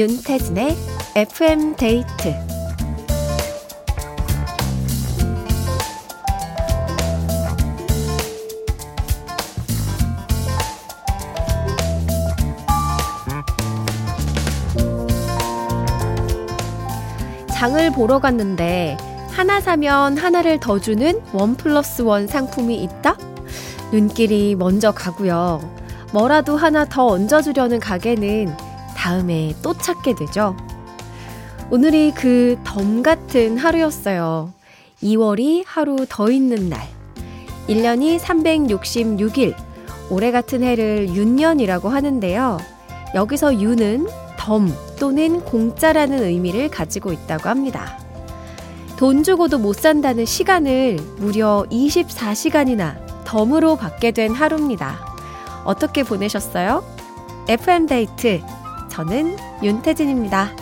윤태진의 FM 데이트 장을 보러 갔는데 하나 사면 하나를 더 주는 원 플러스 원 상품이 있다? 눈길이 먼저 가고요. 뭐라도 하나 더 얹어주려는 가게는 다음에 또 찾게 되죠. 오늘이 그 덤 같은 하루였어요. 2월이 하루 더 있는 날. 1년이 366일. 올해 같은 해를 윤년이라고 하는데요. 여기서 윤은 덤 또는 공짜라는 의미를 가지고 있다고 합니다. 돈 주고도 못 산다는 시간을 무려 24시간이나 덤으로 받게 된 하루입니다. 어떻게 보내셨어요? FM데이트. 저는 윤태진입니다.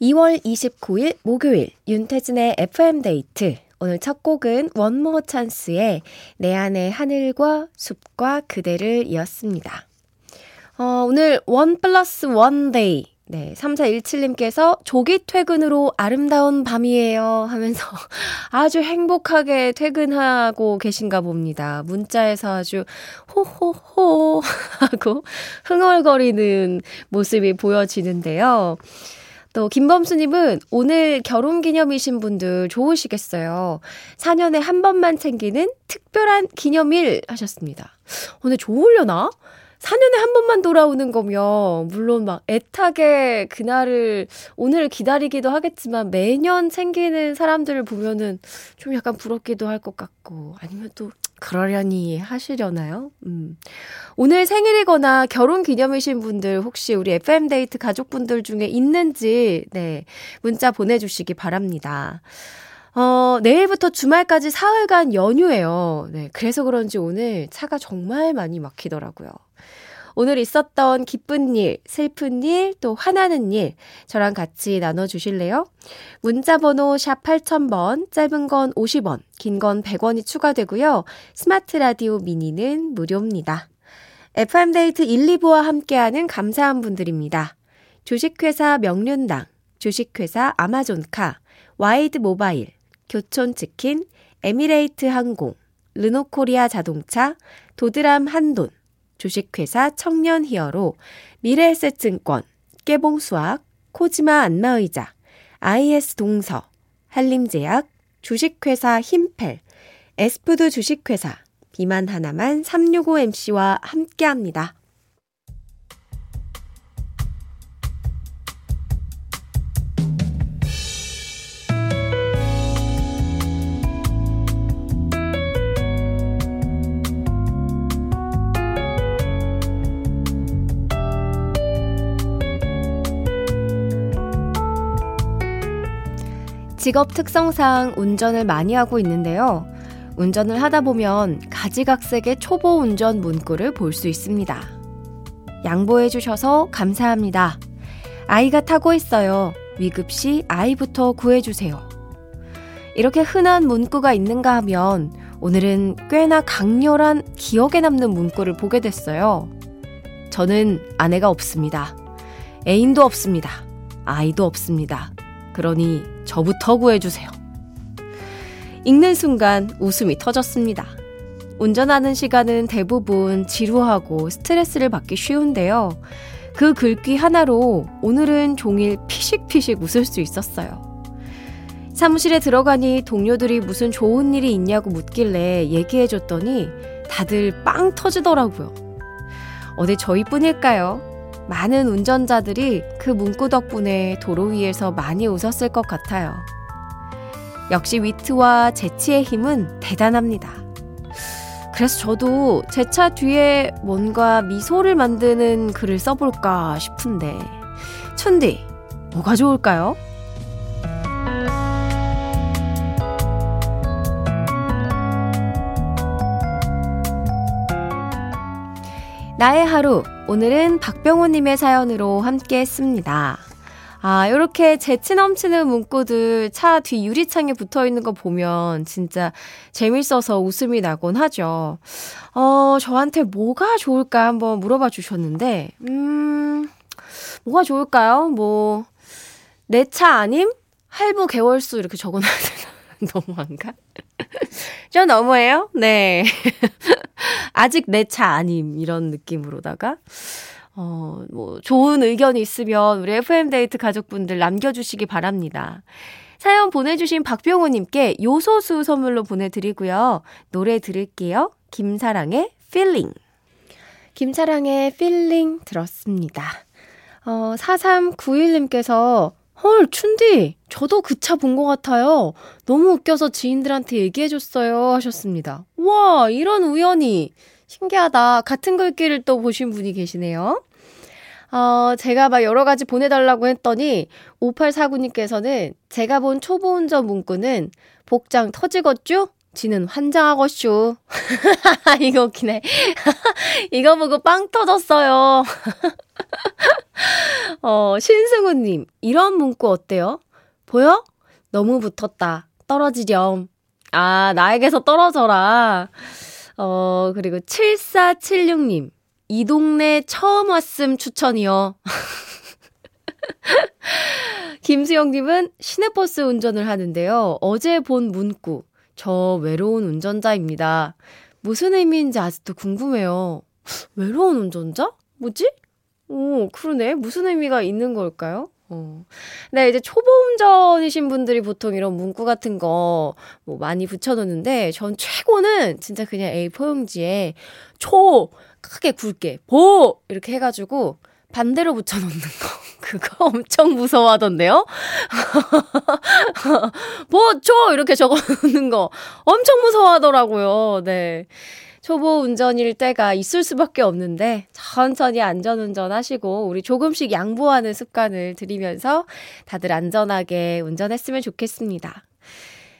2월 29일 목요일 윤태진의 FM데이트. 오늘 첫 곡은 원모 찬스의 내 안의 하늘과 숲과 그대를 이었습니다. 어, 오늘 one plus one day 네, 3417님께서 조기 퇴근으로 아름다운 밤이에요 하면서 아주 행복하게 퇴근하고 계신가 봅니다. 문자에서 아주 호호호 하고 흥얼거리는 모습이 보여지는데요. 또 김범수님은 오늘 결혼 기념이신 분들 좋으시겠어요. 4년에 한 번만 챙기는 특별한 기념일 하셨습니다. 오늘 좋으려나? 4년에 한 번만 돌아오는 거면, 물론 막 애타게 그날을, 오늘 기다리기도 하겠지만, 매년 챙기는 사람들을 보면은 좀 약간 부럽기도 할 것 같고, 아니면 또, 그러려니 하시려나요? 음. 오늘 생일이거나 결혼 기념이신 분들 혹시 우리 FM데이트 가족분들 중에 있는지, 네, 문자 보내주시기 바랍니다. 어, 내일부터 주말까지 사흘간 연휴예요. 네, 그래서 그런지 오늘 차가 정말 많이 막히더라고요. 오늘 있었던 기쁜 일, 슬픈 일, 또 화나는 일, 저랑 같이 나눠 주실래요? 문자 번호 샵 8000번, 짧은 건 50원, 긴 건 100원이 추가되고요. 스마트 라디오 미니는 무료입니다. FM데이트 1, 2부와 함께하는 감사한 분들입니다. 주식회사 명륜당, 주식회사 아마존카, 와이드 모바일, 교촌치킨, 에미레이트 항공, 르노코리아 자동차, 도드람 한돈, 주식회사 청년 히어로, 미래에셋증권, 깨봉수학, 코지마 안마의자, IS 동서, 한림제약, 주식회사 힘펠, 에스푸드 주식회사, 비만 하나만 365MC와 함께합니다. 직업 특성상 운전을 많이 하고 있는데요. 운전을 하다 보면 가지각색의 초보 운전 문구를 볼 수 있습니다. 양보해 주셔서 감사합니다. 아이가 타고 있어요. 위급시 아이부터 구해주세요. 이렇게 흔한 문구가 있는가 하면 오늘은 꽤나 강렬한 기억에 남는 문구를 보게 됐어요. 저는 아내가 없습니다. 애인도 없습니다. 아이도 없습니다. 그러니 저부터 구해주세요. 읽는 순간 웃음이 터졌습니다. 운전하는 시간은 대부분 지루하고 스트레스를 받기 쉬운데요. 그 글귀 하나로 오늘은 종일 피식피식 웃을 수 있었어요. 사무실에 들어가니 동료들이 무슨 좋은 일이 있냐고 묻길래 얘기해줬더니 다들 빵 터지더라고요. 어디 저희뿐일까요? 많은 운전자들이 그 문구 덕분에 도로 위에서 많이 웃었을 것 같아요. 역시 위트와 재치의 힘은 대단합니다. 그래서 저도 제 차 뒤에 뭔가 미소를 만드는 글을 써볼까 싶은데, 춘디, 뭐가 좋을까요? 나의 하루, 오늘은 박병호님의 사연으로 함께 했습니다. 아, 이렇게 재치 넘치는 문구들 차 뒤 유리창에 붙어 있는 거 보면 진짜 재밌어서 웃음이 나곤 하죠. 어, 저한테 뭐가 좋을까 한번 물어봐 주셨는데, 음, 뭐가 좋을까요? 뭐, 내 차 아님? 할부 개월수 이렇게 되나? 너무한가? 저 너무해요? 네. 아직 내 차 아님. 이런 느낌으로다가. 어, 뭐, 좋은 의견이 있으면 우리 FM데이트 가족분들 남겨주시기 바랍니다. 사연 보내주신 박병호님께 요소수 선물로 보내드리고요. 노래 들을게요. 김사랑의 Feeling. 김사랑의 Feeling 들었습니다. 어, 4391님께서 헐, 춘디, 저도 그 차 본 것 같아요. 너무 웃겨서 지인들한테 얘기해줬어요. 하셨습니다. 와, 이런 우연이. 신기하다. 같은 글귀를 또 보신 분이 계시네요. 어, 제가 막 여러 가지 보내달라고 했더니, 5849님께서는 제가 본 초보 운전 문구는 복장 터지겠죠? 지는 환장하겠슈. 이거 웃기네. 이거 보고 빵 터졌어요. 어, 신승우님, 이런 문구 어때요? 보여? 너무 붙었다. 떨어지렴. 아, 나에게서 떨어져라. 어, 그리고 7476님, 이 동네 처음 왔음 추천이요. 김수영님은 시내버스 운전을 하는데요. 어제 본 문구. 저 외로운 운전자입니다. 무슨 의미인지 아직도 궁금해요. 외로운 운전자? 뭐지? 오, 그러네. 무슨 의미가 있는 걸까요? 어. 네, 이제 초보 운전이신 분들이 보통 이런 문구 같은 거 뭐 많이 붙여놓는데, 전 최고는 진짜 그냥 A4 용지에 초, 크게 굵게, 보! 이렇게 해가지고 반대로 붙여놓는 거. 그거 엄청 무서워하던데요? 보초! 이렇게 적어놓는 거 엄청 무서워하더라고요. 네. 초보 운전일 때가 있을 수밖에 없는데 천천히 안전 운전 하시고 우리 조금씩 양보하는 습관을 들이면서 다들 안전하게 운전했으면 좋겠습니다.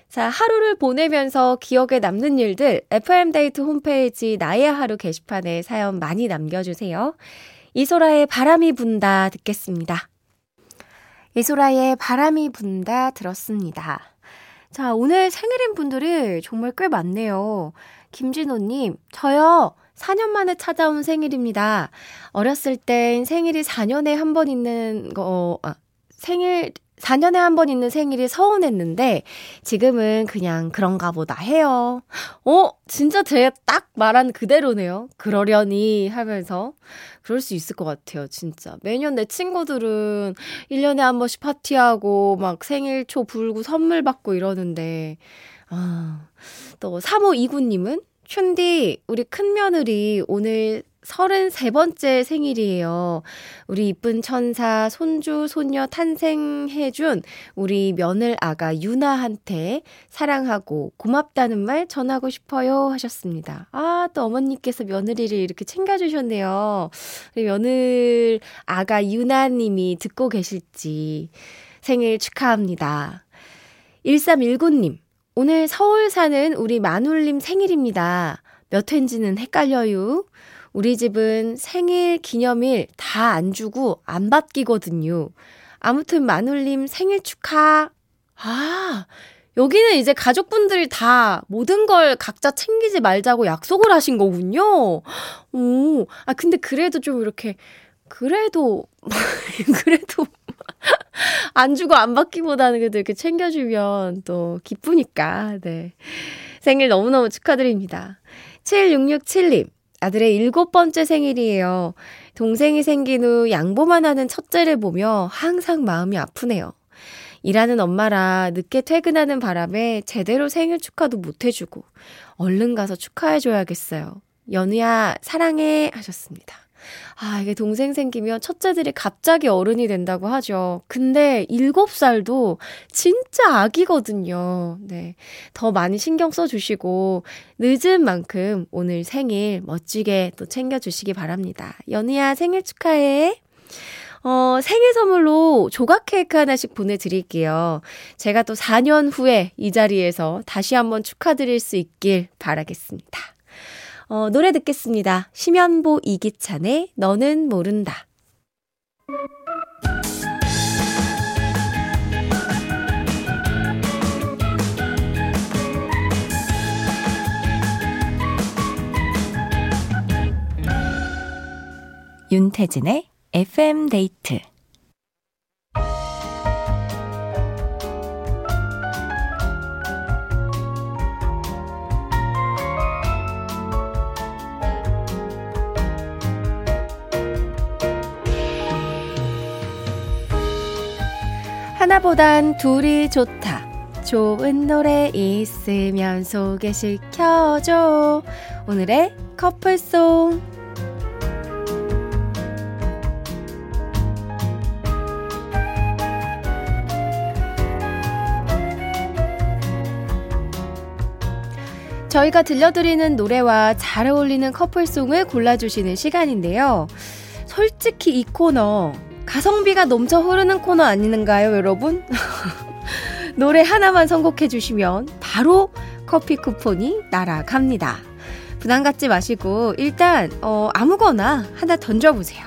자, 하루를 보내면서 기억에 남는 일들 FM데이트 홈페이지 나의 하루 게시판에 사연 많이 남겨주세요. 이소라의 바람이 분다 듣겠습니다. 이소라의 바람이 분다 들었습니다. 자, 오늘 생일인 분들이 정말 꽤 많네요. 김진호님, 저요. 4년 만에 찾아온 생일입니다. 어렸을 땐 생일이 4년에 한 번 있는 거, 아, 생일, 4년에 한 번 있는 생일이 서운했는데, 지금은 그냥 그런가 보다 해요. 어? 진짜 제가 딱 말한 그대로네요. 그러려니 하면서. 그럴 수 있을 것 같아요, 진짜. 매년 내 친구들은 1년에 한 번씩 파티하고, 막 생일 초 불고 선물 받고 이러는데, 아, 또 3호2구님은 춘디, 우리 큰며느리 오늘 33번째 생일이에요. 우리 이쁜 천사, 손주, 손녀 탄생해준 우리 며느 아가 유나한테 사랑하고 고맙다는 말 전하고 싶어요 하셨습니다. 아, 또 어머니께서 며느리를 이렇게 챙겨주셨네요. 우리 며느 아가 유나님이 듣고 계실지 생일 축하합니다. 1319님, 오늘 서울 사는 우리 마눌님 생일입니다. 몇 회인지는 헷갈려요. 우리 집은 생일 기념일 다 안 주고 안 받기거든요. 아무튼 마눌님 생일 축하. 아, 여기는 이제 가족분들이 다 모든 걸 각자 챙기지 말자고 약속을 하신 거군요. 오, 아, 근데 그래도 좀 이렇게, 그래도, 그래도 안 주고 안 받기보다는 그래도 이렇게 챙겨주면 또 기쁘니까, 네. 생일 너무너무 축하드립니다. 7667님, 아들의 일곱 번째 생일이에요. 동생이 생긴 후 양보만 하는 첫째를 보며 항상 마음이 아프네요. 일하는 엄마라 늦게 퇴근하는 바람에 제대로 생일 축하도 못 해주고 얼른 가서 축하해줘야겠어요. 연우야, 사랑해. 하셨습니다. 아, 이게 동생 생기면 첫째들이 갑자기 어른이 된다고 하죠. 근데 7살도 진짜 아기거든요. 네. 더 많이 신경 써주시고, 늦은 만큼 오늘 생일 멋지게 또 챙겨주시기 바랍니다. 연우야, 생일 축하해. 어, 생일 선물로 조각 케이크 하나씩 보내드릴게요. 제가 또 4년 후에 이 자리에서 다시 한번 축하드릴 수 있길 바라겠습니다. 어, 노래 듣겠습니다. 심연보 이기찬의 너는 모른다. 윤태진의 FM 데이트 하나보단 둘이 좋다. 좋은 노래 있으면 소개시켜줘. 오늘의 커플송. 저희가 들려드리는 노래와 잘 어울리는 커플송을 골라주시는 시간인데요. 솔직히 이 코너 가성비가 넘쳐 흐르는 코너 아니는가요, 여러분? 노래 하나만 선곡해 주시면 바로 커피 쿠폰이 날아갑니다. 부담 갖지 마시고 일단 어, 아무거나 하나 던져보세요.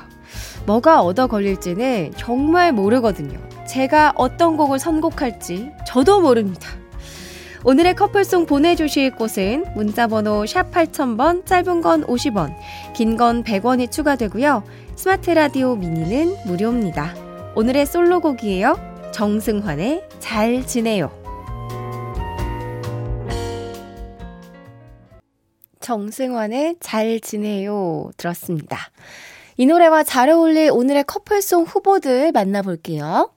뭐가 얻어 걸릴지는 정말 모르거든요. 제가 어떤 곡을 선곡할지 저도 모릅니다. 오늘의 커플송 보내주실 곳은 문자번호 샵 8000번, 짧은 건 50원, 긴 건 100원이 추가되고요. 스마트 라디오 미니는 무료입니다. 오늘의 솔로곡이에요. 정승환의 잘 지내요. 정승환의 잘 지내요 들었습니다. 이 노래와 잘 어울릴 오늘의 커플송 후보들 만나볼게요.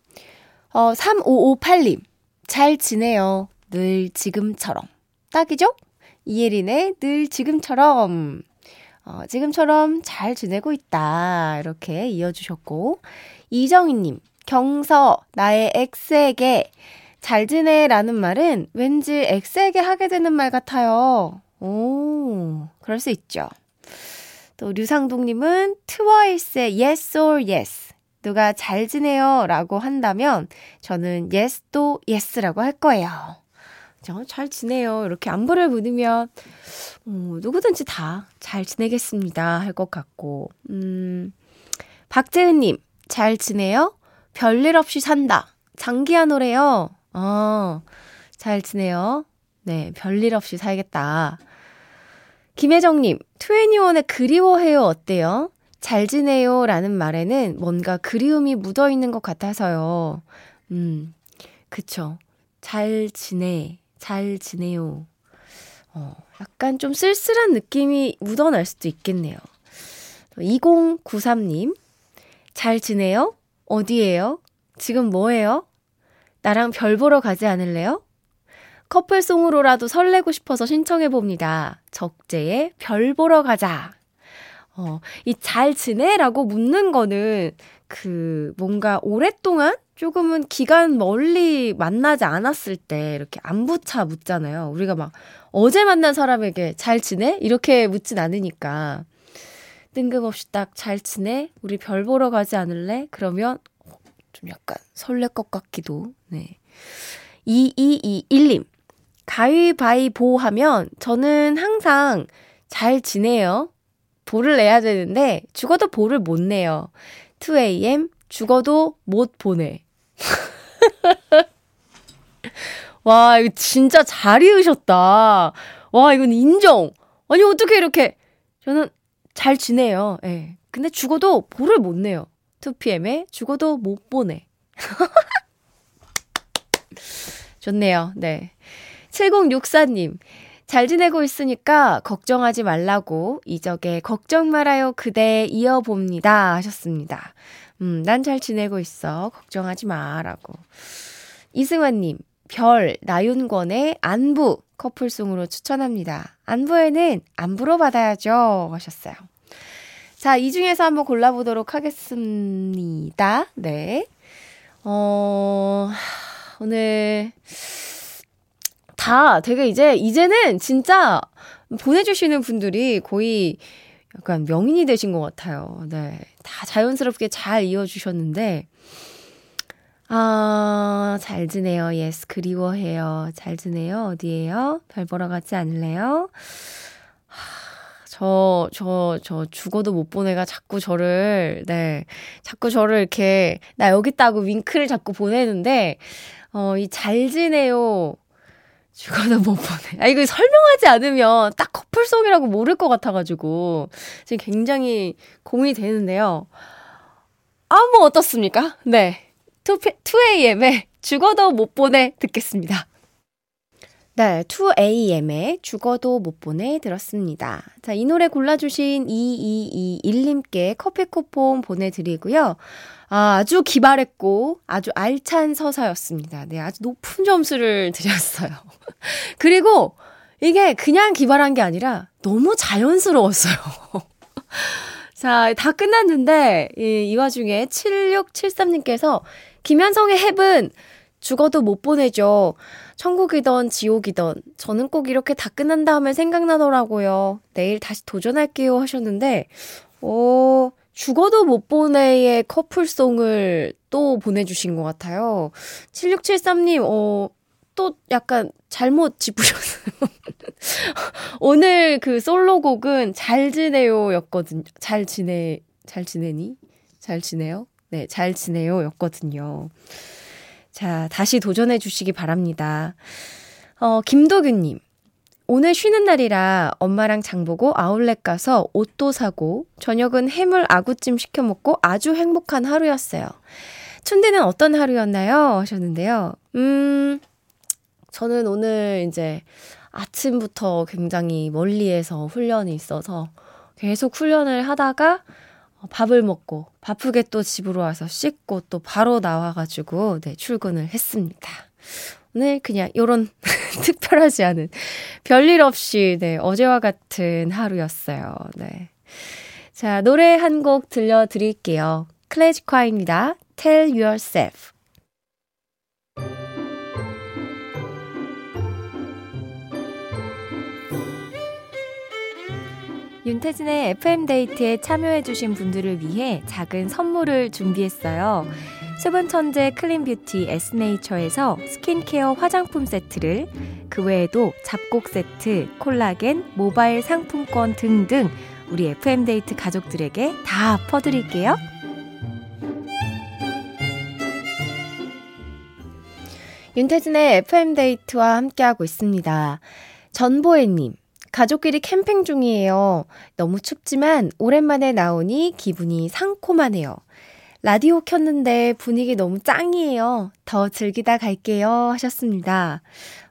어, 3558님, 잘 지내요. 늘 지금처럼. 딱이죠? 이예린의 늘 지금처럼. 어, 지금처럼 잘 지내고 있다. 이렇게 이어주셨고. 이정희님, 경서, 나의 X에게 잘 지내 라는 말은 왠지 X에게 하게 되는 말 같아요. 오, 그럴 수 있죠. 또 류상동님은 트와이스의 Yes or Yes. 누가 잘 지내요 라고 한다면 저는 Yes 또 Yes라고 할 거예요. 잘 지내요. 이렇게 안부를 묻으면, 어, 누구든지 다 잘 지내겠습니다. 할 것 같고, 음, 박재은 님, 잘 지내요? 별일 없이 산다. 장기하 노래요. 어, 잘 지내요? 네, 별일 없이 살겠다. 김혜정님, 트웬티원의 그리워해요 어때요? 잘 지내요 라는 말에는 뭔가 그리움이 묻어 있는 것 같아서요. 음, 그쵸. 잘 지내. 잘 지내요. 어, 약간 좀 쓸쓸한 느낌이 묻어날 수도 있겠네요. 2093님, 잘 지내요? 어디에요? 지금 뭐해요? 나랑 별 보러 가지 않을래요? 커플송으로라도 설레고 싶어서 신청해봅니다. 적재의 별 보러 가자. 어, 이 잘 지내 라고 묻는 거는 그 뭔가 오랫동안 조금은 기간 멀리 만나지 않았을 때 이렇게 안부차 묻잖아요. 우리가 막 어제 만난 사람에게 잘 지내? 이렇게 묻진 않으니까. 뜬금없이 딱 잘 지내? 우리 별 보러 가지 않을래? 그러면 좀 약간 설렐 것 같기도. 네. 2221님. 가위바위보 하면 저는 항상 잘 지내요. 볼을 내야 되는데 죽어도 볼을 못 내요. 2am 죽어도 못 보내. 와, 이거 진짜 잘 이으셨다. 와, 이건 인정. 아니, 어떻게 이렇게. 저는 잘 지내요. 예. 네. 근데 죽어도 볼을 못 내요. 2pm에 죽어도 못 보내. 좋네요. 네. 7064님. 잘 지내고 있으니까 걱정하지 말라고 이적에 걱정 말아요 그대 이어봅니다 하셨습니다. 음, 난 잘 지내고 있어. 걱정하지 마. 라고. 이승환님, 별, 나윤권의 안부 커플송으로 추천합니다. 안부에는 안부로 받아야죠. 하셨어요. 자, 이 중에서 한번 골라보도록 하겠습니다. 네. 어, 오늘 다 되게 이제, 이제는 진짜 보내주시는 분들이 거의 약간 명인이 되신 것 같아요. 네. 다 자연스럽게 잘 이어주셨는데, 아, 잘 지내요. yes, 그리워해요. 잘 지내요. 어디에요? 별 보러 가지 않을래요? 저, 저, 저 죽어도 못 보내가 자꾸 저를, 네. 자꾸 저를 이렇게, 나 여기 있다고 윙크를 자꾸 보내는데, 어, 이 잘 지내요. 죽어도 못 보내. 아, 이거 설명하지 않으면 딱 커플송이라고 모를 것 같아가지고, 지금 굉장히 고민이 되는데요. 아, 뭐 어떻습니까? 네. 2, 2AM의 죽어도 못 보내 듣겠습니다. 네, 2AM의 죽어도 못 보내 들었습니다. 자, 이 노래 골라주신 2221님께 커피 쿠폰 보내드리고요. 아, 아주 기발했고 아주 알찬 서사였습니다. 네, 아주 높은 점수를 드렸어요. 그리고 이게 그냥 기발한 게 아니라 너무 자연스러웠어요. 자, 다 끝났는데 이, 이 와중에 7673님께서 김현성의 햅은 죽어도 못 보내죠. 천국이던 지옥이던 저는 꼭 이렇게 다 끝난 다음에 생각나더라고요. 내일 다시 도전할게요 하셨는데 어, 죽어도 못 보내의 커플송을 또 보내주신 것 같아요. 7673님, 어, 또 약간 잘못 짚으셨어요. 오늘 그 솔로곡은 잘 지내요 였거든요. 잘 지내, 잘 지내니? 잘 지내요? 네, 잘 지내요 였거든요. 자, 다시 도전해 주시기 바랍니다. 어, 김도균님. 오늘 쉬는 날이라 엄마랑 장 보고 아울렛 가서 옷도 사고 저녁은 해물 아구찜 시켜 먹고 아주 행복한 하루였어요. 춘디는 어떤 하루였나요? 하셨는데요. 음, 저는 오늘 이제 아침부터 굉장히 멀리에서 훈련이 있어서 계속 훈련을 하다가 밥을 먹고 바쁘게 또 집으로 와서 씻고 또 바로 나와가지고 네, 출근을 했습니다. 오늘 그냥 요런 특별하지 않은 별일 없이 네, 어제와 같은 하루였어요. 네. 자, 노래 한 곡 들려 드릴게요. 클래식화입니다. Tell Yourself. 윤태진의 FM데이트에 참여해주신 분들을 위해 작은 선물을 준비했어요. 수분 천재 클린 뷰티 에스네이처에서 스킨케어 화장품 세트를 그 외에도 잡곡 세트, 콜라겐, 모바일 상품권 등등 우리 FM데이트 가족들에게 다 퍼드릴게요. 윤태진의 FM데이트와 함께하고 있습니다. 전보혜님, 가족끼리 캠핑 중이에요. 너무 춥지만 오랜만에 나오니 기분이 상콤하네요. 라디오 켰는데 분위기 너무 짱이에요. 더 즐기다 갈게요. 하셨습니다.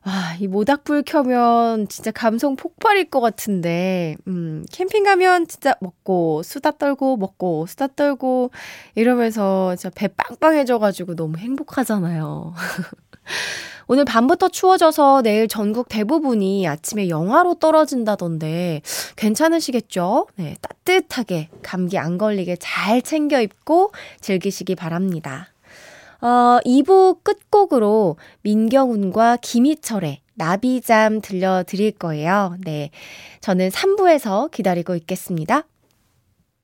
와, 이 모닥불 켜면 진짜 감성 폭발일 것 같은데, 음, 캠핑 가면 진짜 먹고, 수다 떨고, 먹고, 수다 떨고, 이러면서 진짜 배 빵빵해져가지고 너무 행복하잖아요. 오늘 밤부터 추워져서 내일 전국 대부분이 아침에 영하로 떨어진다던데 괜찮으시겠죠? 네, 따뜻하게 감기 안 걸리게 잘 챙겨 입고 즐기시기 바랍니다. 어, 2부 끝곡으로 민경훈과 김희철의 나비잠 들려드릴 거예요. 네. 저는 3부에서 기다리고 있겠습니다.